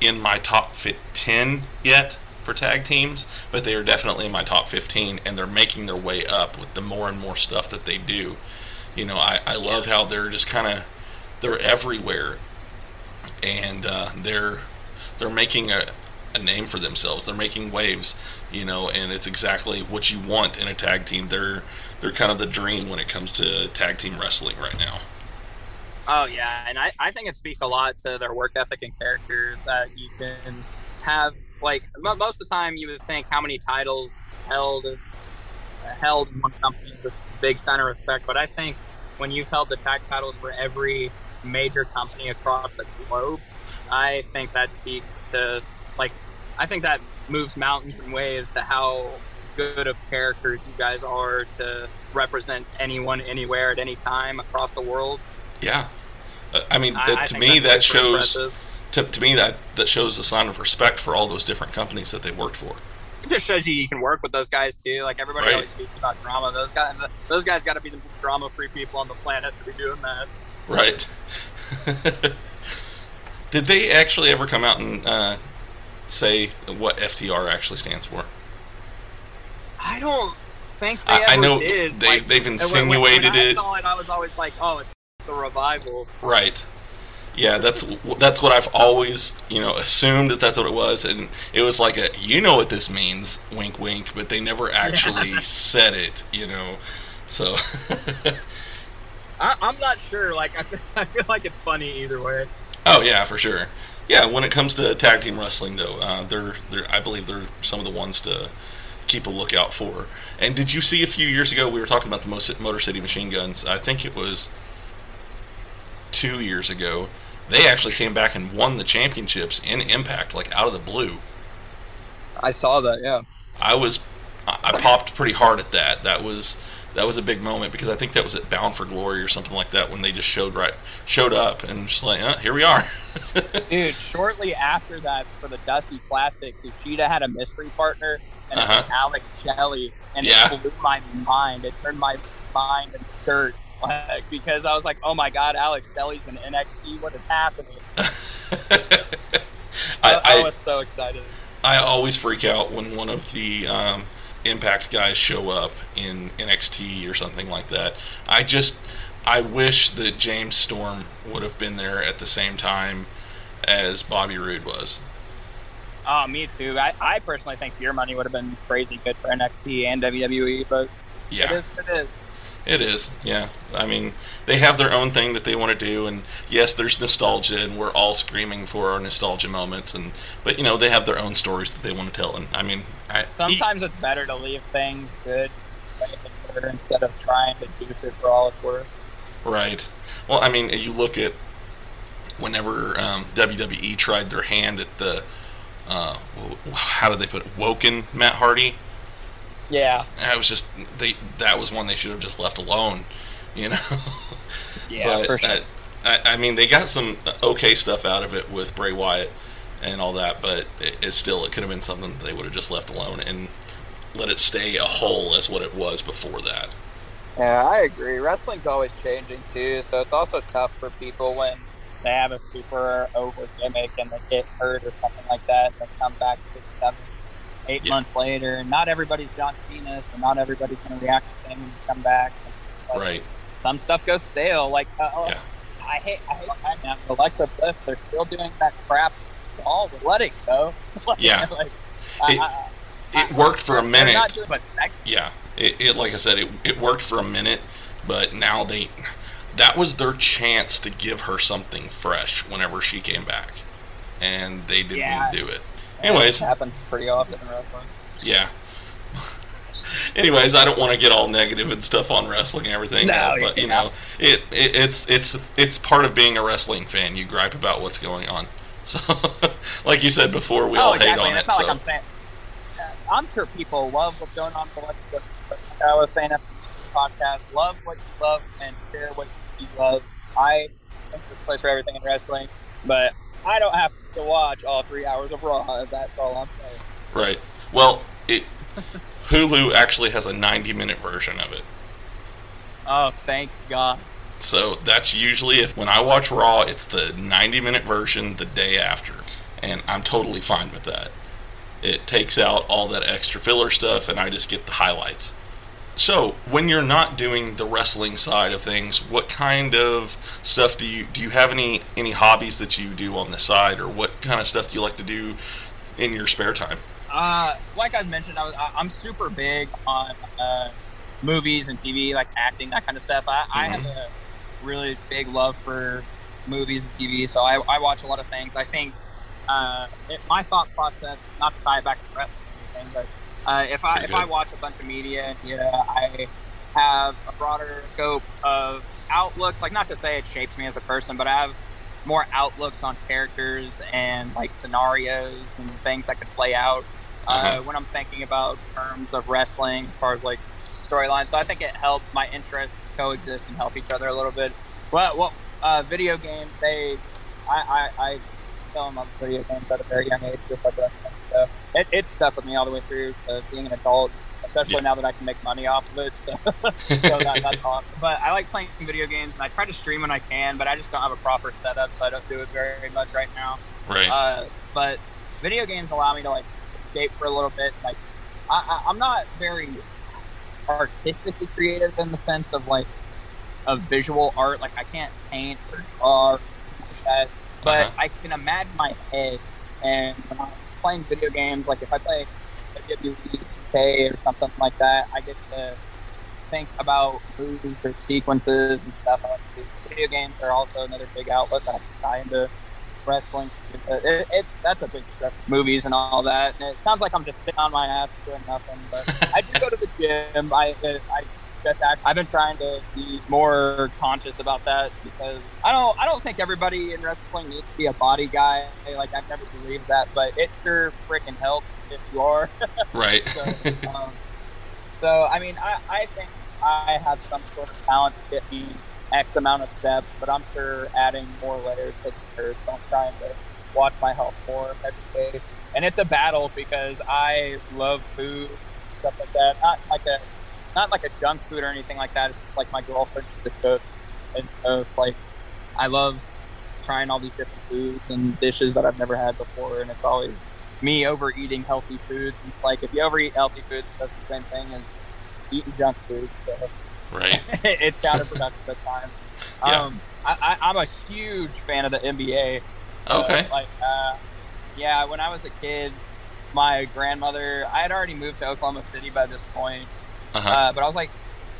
in my top fit ten yet for tag teams, but they are definitely in my top fifteen, and they're making their way up with the more and more stuff that they do. You know, I, I love how they're just kind of they're everywhere, and uh, they're they're making a, a name for themselves. They're making waves, you know, and it's exactly what you want in a tag team. They're they're kind of the dream when it comes to tag team wrestling right now. Oh yeah, and I, I think it speaks a lot to their work ethic and character that you can have. Like mo- most of the time, you would think how many titles held held in one company is this big sign of respect. But I think when you've held the tag titles for every major company across the globe, I think that speaks to like I think that moves mountains and waves to how good of characters you guys are to represent anyone anywhere at any time across the world. Yeah, Uh, I mean, I- I to me that shows impressive. to, to me that that shows a sign of respect for all those different companies that they worked for. It just shows you you can work with those guys too. Like everybody Right. always speaks about drama. Those guys, those guys got to be the drama-free people on the planet to be doing that. Right. Did they actually ever come out and uh, say what FTR actually stands for? I don't think they I, I know did. they Like, they've insinuated when, when I it. saw it, I was always like, "Oh, it's the revival." Right. Yeah, that's that's what I've always you know assumed that that's what it was, and it was like a you know what this means, wink, wink, but they never actually said it, you know. So I, I'm not sure. Like I, feel- I feel like it's funny either way. Oh yeah, for sure. Yeah, when it comes to tag team wrestling, though, uh, they're they're I believe they're some of the ones to keep a lookout for. And did you see a few years ago we were talking about the Motor City Machine Guns? I think it was two years ago. They actually came back and won the championships in Impact, like out of the blue. I saw that. Yeah. I was I popped pretty hard at that. That was that was a big moment because I think that was at Bound for Glory or something like that when they just showed right showed up and just like, uh, here we are. Dude, shortly after that, for the Dusty Classic, Kushida had a mystery partner, and it was Uh-huh. Alex Shelley, and Yeah. it blew my mind. It turned my mind into dirt, like, because I was like, "Oh my God, Alex Shelley's in NXT. What is happening?" I, I, I I, was so excited. I always freak out when one of the um, Impact guys show up in NXT or something like that. I just I wish that James Storm would have been there at the same time as Bobby Roode was. Oh, me too. I, I personally think Beer Money would have been crazy good for NXT and WWE, but Yeah. it is. It is. It is, yeah. I mean, they have their own thing that they want to do, and yes, there's nostalgia, and we're all screaming for our nostalgia moments, and but you know they have their own stories that they want to tell, and I mean, I, Sometimes it's better to leave things good instead of trying to juice it for all it's worth. right. Well, I mean, you look at whenever um, WWE tried their hand at the uh, how did they put it? Woken Matt Hardy. Yeah. I was just they that was one they should have just left alone, you know. Yeah, but for sure. I, I, I mean, they got some okay stuff out of it with Bray Wyatt and all that, but it, it's still it could have been something that they would have just left alone and let it stay a whole as what it was before that. Yeah, I agree. Wrestling's always changing too, so it's also tough for people when they have a super over gimmick and they get hurt or something like that, and they come back six, seven, eight Yeah. months later. And not everybody's John Cena, so not everybody's going to react the same when you come back. But Right. Some stuff goes stale. Like uh, Yeah. I hate, I hate I know, Alexa Bliss. They're still doing that crap. All let it go. Like, Yeah. like, It- I- I- It worked for a minute. Not doing, but Yeah. It, it like I said, it, it worked for a minute, but now they that was their chance to give her something fresh whenever she came back, and they didn't Yeah. do it. Anyways, it happens pretty often in wrestling. Yeah. Anyways, I don't want to get all negative and stuff on wrestling and everything, No, but you know, it, it it's it's it's part of being a wrestling fan. You gripe about what's going on. So, like you said before, we oh, all exactly. hate on That's it. So, like I'm saying. uh, I'm sure people love what's going on. But like I was saying after the podcast, love what you love and share what you love. I think there's a place for everything in wrestling, but I don't have to watch all three hours of Raw. That's all I'm saying. right. Well, it Hulu actually has a 90 minute version of it. Oh, thank God. So that's usually if when I watch Raw, it's the 90 minute version the day after, and I'm totally fine with that. It takes out all that extra filler stuff, and I just get the highlights. So when you're not doing the wrestling side of things, what kind of stuff do you do? You have any any hobbies that you do on the side, or what kind of stuff do you like to do in your spare time? Uh, like I mentioned, I I'm super big on uh, movies and TV, like acting, that kind of stuff. I, I have a really big love for movies and TV, so I, I watch a lot of things. I think uh, it, my thought process, not to tie it back to wrestling or anything, but uh, if I if I watch a bunch of media, yeah, I have a broader scope of outlooks. Like not to say it shapes me as a person, but I have more outlooks on characters and like scenarios and things that could play out uh, Uh-huh. when I'm thinking about terms of wrestling as far as like storyline. So I think it helped my interests coexist and help each other a little bit. Well, well, uh, video games they, I, I, I fell in love with video games at a very young age, just like wrestling. So it, it's stuck with me all the way through to being an adult, especially Yeah. now that I can make money off of it. So, so that, that's awesome. But I like playing video games, and I try to stream when I can, but I just don't have a proper setup, so I don't do it very much right now. Right. Uh, but video games allow me to like escape for a little bit. Like I, I, I'm not very artistically creative in the sense of like of visual art. Like I can't paint or draw or like that, but Uh-huh. I can imagine my head. And when I'm playing video games, like if I play WWE 2K or something like that, I get to think about moves or sequences and stuff. I like do. Video games are also another big outlet that I tie into wrestling. It, it, that's a big stretch. Movies and all that. And it sounds like I'm just sitting on my ass doing nothing, but I do go to the gym. I, I just act, I've been trying to be more conscious about that because I don't I don't think everybody in wrestling needs to be a body guy. Like I've never believed that, but it sure freaking helps if you are. right. So, um, so I mean, I, I think I have some sort of talent to get me X amount of steps, but I'm sure adding more layers to the curve. So I'm trying to watch my health more every day. And it's a battle because I love food, stuff like that. Not like a not like a junk food or anything like that. It's just like my girlfriend to cook. And so it's like I love trying all these different foods and dishes that I've never had before and it's always me overeating healthy foods. It's like if you overeat healthy foods, that's the same thing as eating junk food. So right. it's counterproductive at times. Yeah. Um, I, I, I'm a huge fan of the NBA. Uh, Okay. like, uh, yeah, when I was a kid, my grandmother, I had already moved to Oklahoma City by this point, Uh-huh. uh, but I was like,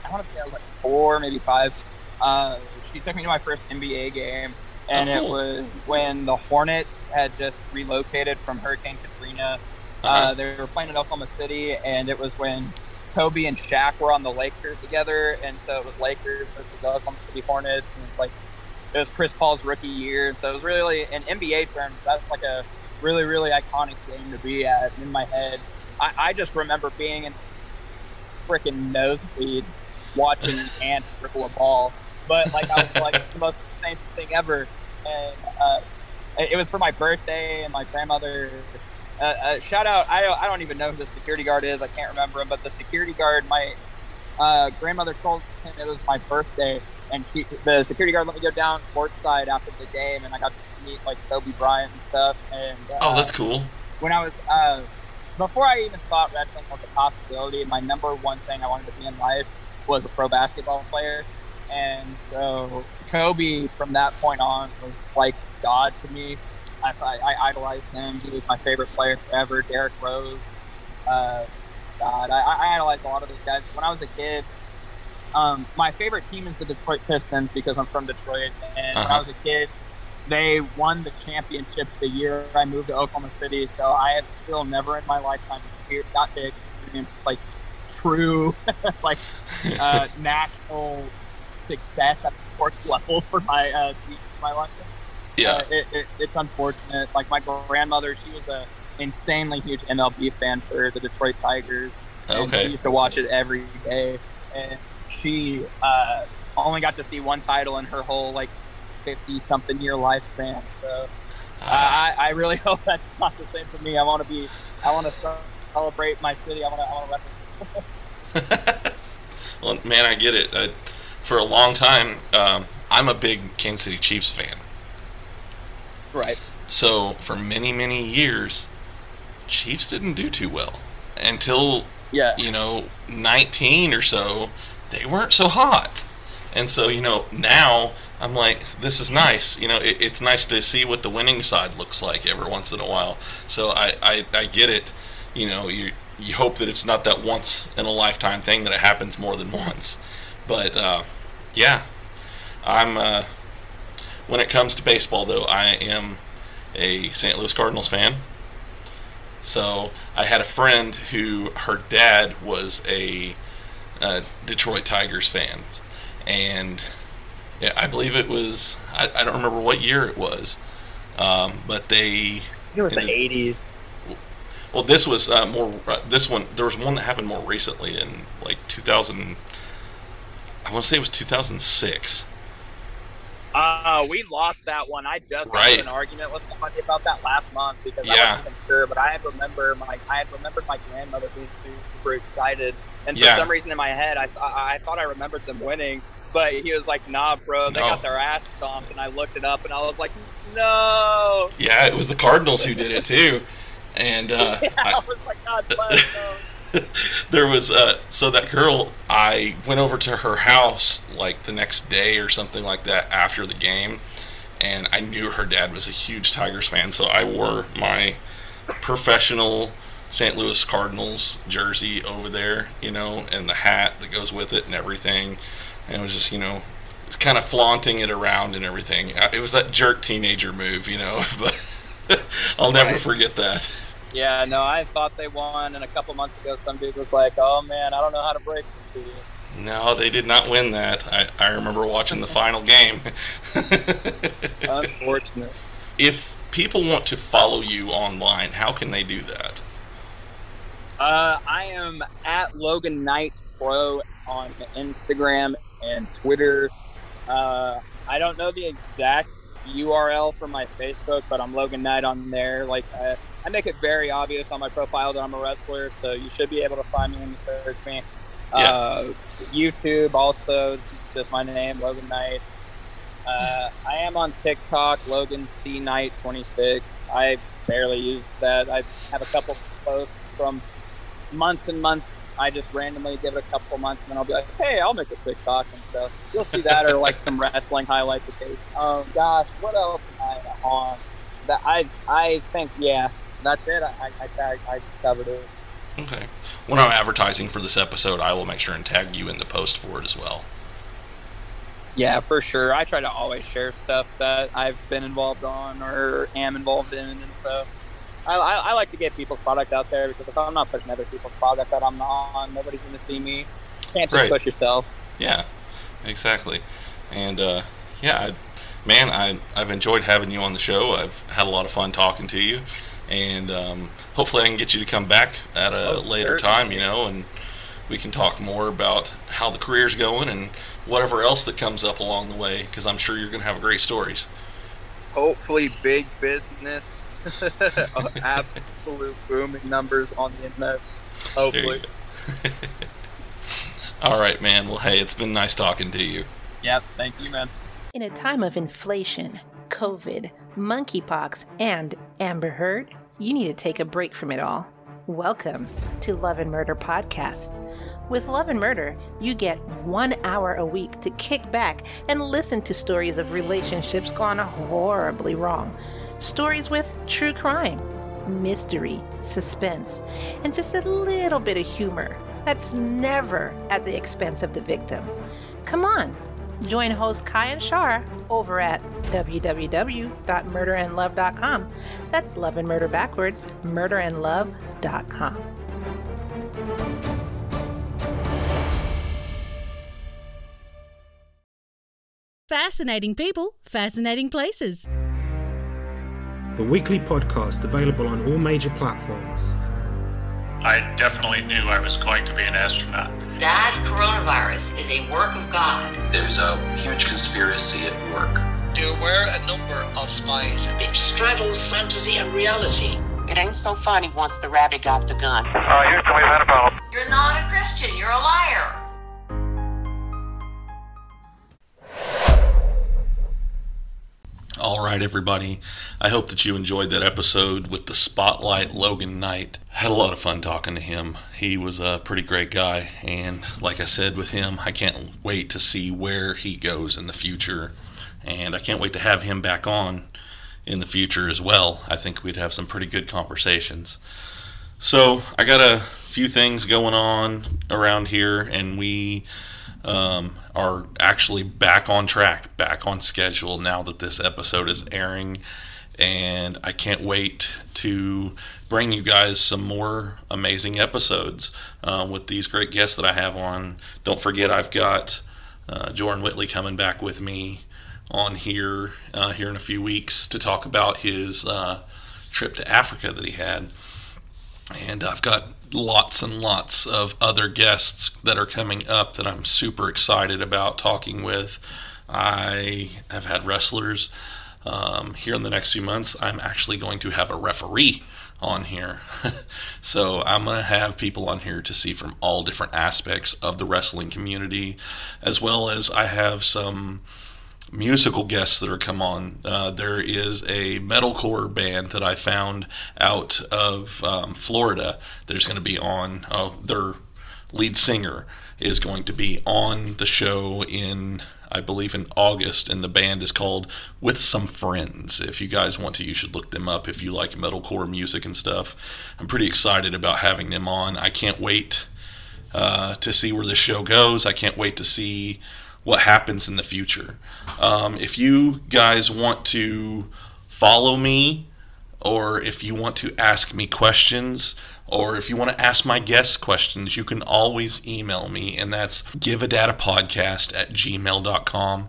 I want to say I was like four, maybe five. Uh, she took me to my first NBA game, and Oh, cool. it was when the Hornets had just relocated from Hurricane Katrina. uh Uh-huh. they were playing in Oklahoma City, and it was when Kobe and Shaq were on the Lakers together, and so it was Lakers versus the Oklahoma City Hornets, and it was like it was Chris Paul's rookie year, and so it was really in NBA terms that's like a really really iconic game to be at in my head. I, I just remember being in freaking nosebleeds watching ants dribble a ball, but like I was like the most insane thing ever, and uh, it was for my birthday, and my grandmother. Uh, uh, shout out I don't, I don't even know who the security guard is. I can't remember him but the security guard my uh, grandmother told him it was my birthday. And she the security guard let me go down courtside after the game and i got to meet like kobe bryant and stuff. And uh, oh, that's cool. when i was uh, before i even thought wrestling was a possibility my number one thing i wanted to be in life was a pro basketball player and so kobe from that point on was like god to me I, I, I idolized him. He was my favorite player forever. Derrick Rose. Uh, God, I, I idolized a lot of those guys. When I was a kid, um, my favorite team is the Detroit Pistons because I'm from Detroit. And when Uh-huh. I was a kid, they won the championship the year I moved to Oklahoma City. So I have still never in my lifetime experienced, got to experience like true, like uh, national success at sports level for my uh, my lifetime. Yeah. Uh, it, it, it's unfortunate. Like my grandmother, she was a insanely huge MLB fan for the Detroit Tigers. Okay. She used to watch it every day, and she uh, only got to see one title in her whole like fifty something year lifespan. So Ah, I, I really hope that's not the same for me. I want to be, I want to celebrate my city. I want to, I want to represent. well, man, I get it. I, for a long time, um, I'm a big Kansas City Chiefs fan. Right. So for many, many years, Chiefs didn't do too well until Yeah. you know 19 or so. They weren't so hot, and so you know now I'm like, this is nice. You know, it, it's nice to see what the winning side looks like every once in a while. So I, I, I get it. You know, you you hope that it's not that once in a lifetime thing that it happens more than once. But uh, yeah, I'm. Uh, when it comes to baseball, though, I am a St. Louis Cardinals fan. So I had a friend who her dad was a uh, Detroit Tigers fan, and I believe it was I, I don't remember what year it was, um, but they It was the '80s. well, this was uh, more. Uh, this one, there was one that happened more recently in like 2000. I want to say it was 2006. Uh, we lost that one. I just got Right. in an argument with somebody about that last month because Yeah. I wasn't even sure, but I had remember my I had remembered my grandmother being super excited, and for Yeah. some reason in my head I, I I thought I remembered them winning, but he was like, "Nah, bro, they No. got their ass stomped," and I looked it up and I was like, "No." Yeah, it was the Cardinals who did it too, and uh, Yeah, I, I, was like, "God bless." There was uh, so that girl. I went over to her house like the next day or something like that after the game, and I knew her dad was a huge Tigers fan, so I wore my professional St. Louis Cardinals jersey over there, you know, and the hat that goes with it and everything. And it was just, you know, it's kind of flaunting it around and everything. Uh, It was that jerk teenager move, you know, but I'll never forget that. Yeah, no, I thought they won, and a couple months ago, some dude was like, "Oh man, I don't know how to break this. No, they did not win that. I, I remember watching the final game. Unfortunate. if people want to follow you online, how can they do that? Uh, I am at Logan Knight Pro on Instagram and Twitter. Uh, I don't know the exact URL for my Facebook, but I'm Logan Knight on there. Like I, I make it very obvious on my profile that I'm a wrestler, so you should be able to find me when you search me. Uh, YouTube also, just my name, Logan Knight. Uh, I am on TikTok, Logan C Knight 26. I barely use that. I have a couple posts from months and months. I just randomly give it a couple months, and then I'll be like, "Hey, I'll make a TikTok," and so you'll see that, or like some wrestling highlights. Okay. Um, gosh, what else am I on? That I I think yeah, that's it. I I, I, I covered it. Okay. When I'm advertising for this episode, I will make sure and tag you in the post for it as well. Yeah, for sure. I try to always share stuff that I've been involved on or am involved in, and so I, I, I like to get people's product out there because if I'm not pushing other people's product that I'm not on, nobody's going to see me. Can't just Right. push yourself. Yeah, exactly. And uh, yeah, I, man, I I've enjoyed having you on the show. I've had a lot of fun talking to you, and um, hopefully I can get you to come back at a Oh, later certainly. time. You know, and we can talk more about how the career's going and whatever else that comes up along the way. Because I'm sure you're going to have great stories. Hopefully, big business, Oh, absolute booming numbers on the internet. Hopefully. All right, man. Well, hey, it's been nice talking to you. Yeah, thank you, man. In a time of inflation, COVID, monkeypox, and Amber Heard, you need to take a break from it all. Welcome to Love and Murder Podcast. With Love and Murder, you get one hour a week to kick back and listen to stories of relationships gone horribly wrong. Stories with true crime, mystery, suspense, and just a little bit of humor that's never at the expense of the victim. Come on, join host Kai and Shar over at www.murderandlove.com. That's love and murder backwards, murderandlove.com. Fascinating people, fascinating places. The weekly podcast available on all major platforms. I definitely knew I was going to be an astronaut. That coronavirus is a work of God. There's a huge conspiracy at work. There were a number of spies. It straddles fantasy and reality. It ain't so funny once the rabbit got the gun. Uh, Houston, we've had a problem. You're not a Christian, you're a liar. All right, everybody. I hope that you enjoyed that episode with the Spotlight Logan Knight. Had a lot of fun talking to him. He was a pretty great guy. And like I said with him, I can't wait to see where he goes in the future. And I can't wait to have him back on in the future as well. I think we'd have some pretty good conversations. So I got a few things going on around here, and we um, are actually back on track, back on schedule now that this episode is airing. And I can't wait to bring you guys some more amazing episodes uh, with these great guests that I have on. Don't forget, I've got uh, Jordan Whitley coming back with me on here uh, here in a few weeks to talk about his uh, trip to Africa that he had. And I've got lots and lots of other guests that are coming up that I'm super excited about talking with. I have had wrestlers. Um, here in the next few months, I'm actually going to have a referee on here. so I'm going to have people on here to see from all different aspects of the wrestling community, as well as I have some musical guests that are come on. Uh, there is a metalcore band that I found out of um, Florida. There's going to be on. Oh, their lead singer is going to be on the show in I believe in August, and the band is called With Some Friends. If you guys want to, you should look them up if you like metalcore music and stuff. I'm pretty excited about having them on. I can't wait uh, to see where the show goes. I can't wait to see what happens in the future. Um, if you guys want to follow me, or if you want to ask me questions, or if you want to ask my guests questions, you can always email me, and that's giveadatapodcast at gmail.com.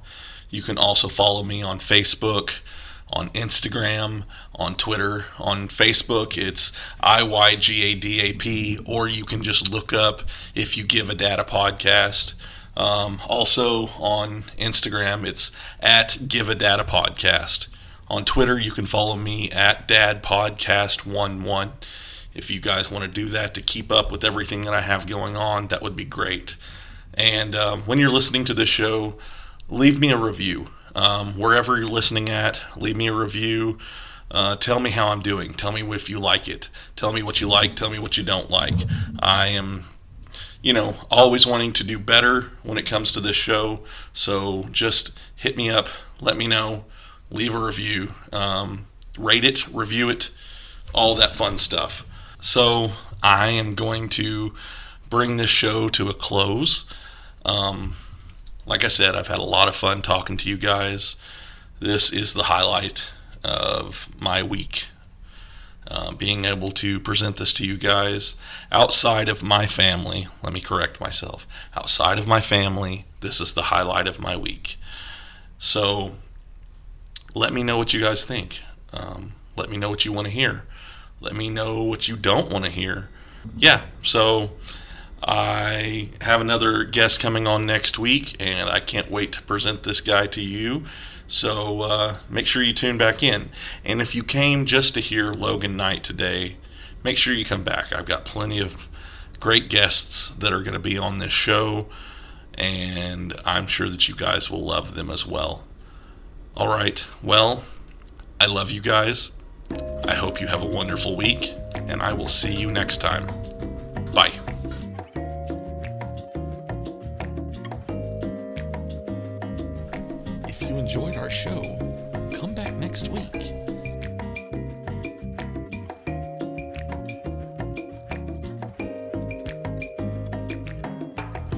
You can also follow me on Facebook, on Instagram, on Twitter. On Facebook, it's IYGADAP, or you can just look up if you give a dad a podcast. Um, also on Instagram, it's at Give a Dad a Podcast. On Twitter, you can follow me at Dad Podcast 11. If you guys want to do that to keep up with everything that I have going on, that would be great. And um, when you're listening to this show, leave me a review. Um, wherever you're listening at, leave me a review. Uh, tell me how I'm doing. Tell me if you like it. Tell me what you like. Tell me what you don't like. I am, you know, always wanting to do better when it comes to this show. So just hit me up. Let me know. Leave a review. Um, rate it. Review it. All that fun stuff. So I am going to bring this show to a close. Um, like I said, I've had a lot of fun talking to you guys. This is the highlight of my week. Uh, being able to present this to you guys outside of my family, let me correct myself. Outside of my family, this is the highlight of my week. So let me know what you guys think. Um, let me know what you want to hear. Let me know what you don't want to hear. Yeah, so I have another guest coming on next week, and I can't wait to present this guy to you. So uh, make sure you tune back in. And if you came just to hear Logan Knight today, make sure you come back. I've got plenty of great guests that are going to be on this show, and I'm sure that you guys will love them as well. All right, well, I love you guys. I hope you have a wonderful week, and I will see you next time. Bye. Enjoyed our show, come back next week.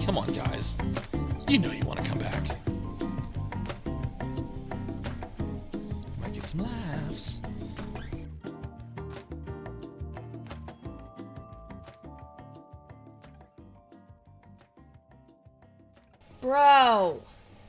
Come on, guys. You know you want to come back. Might get some laughs. Bro.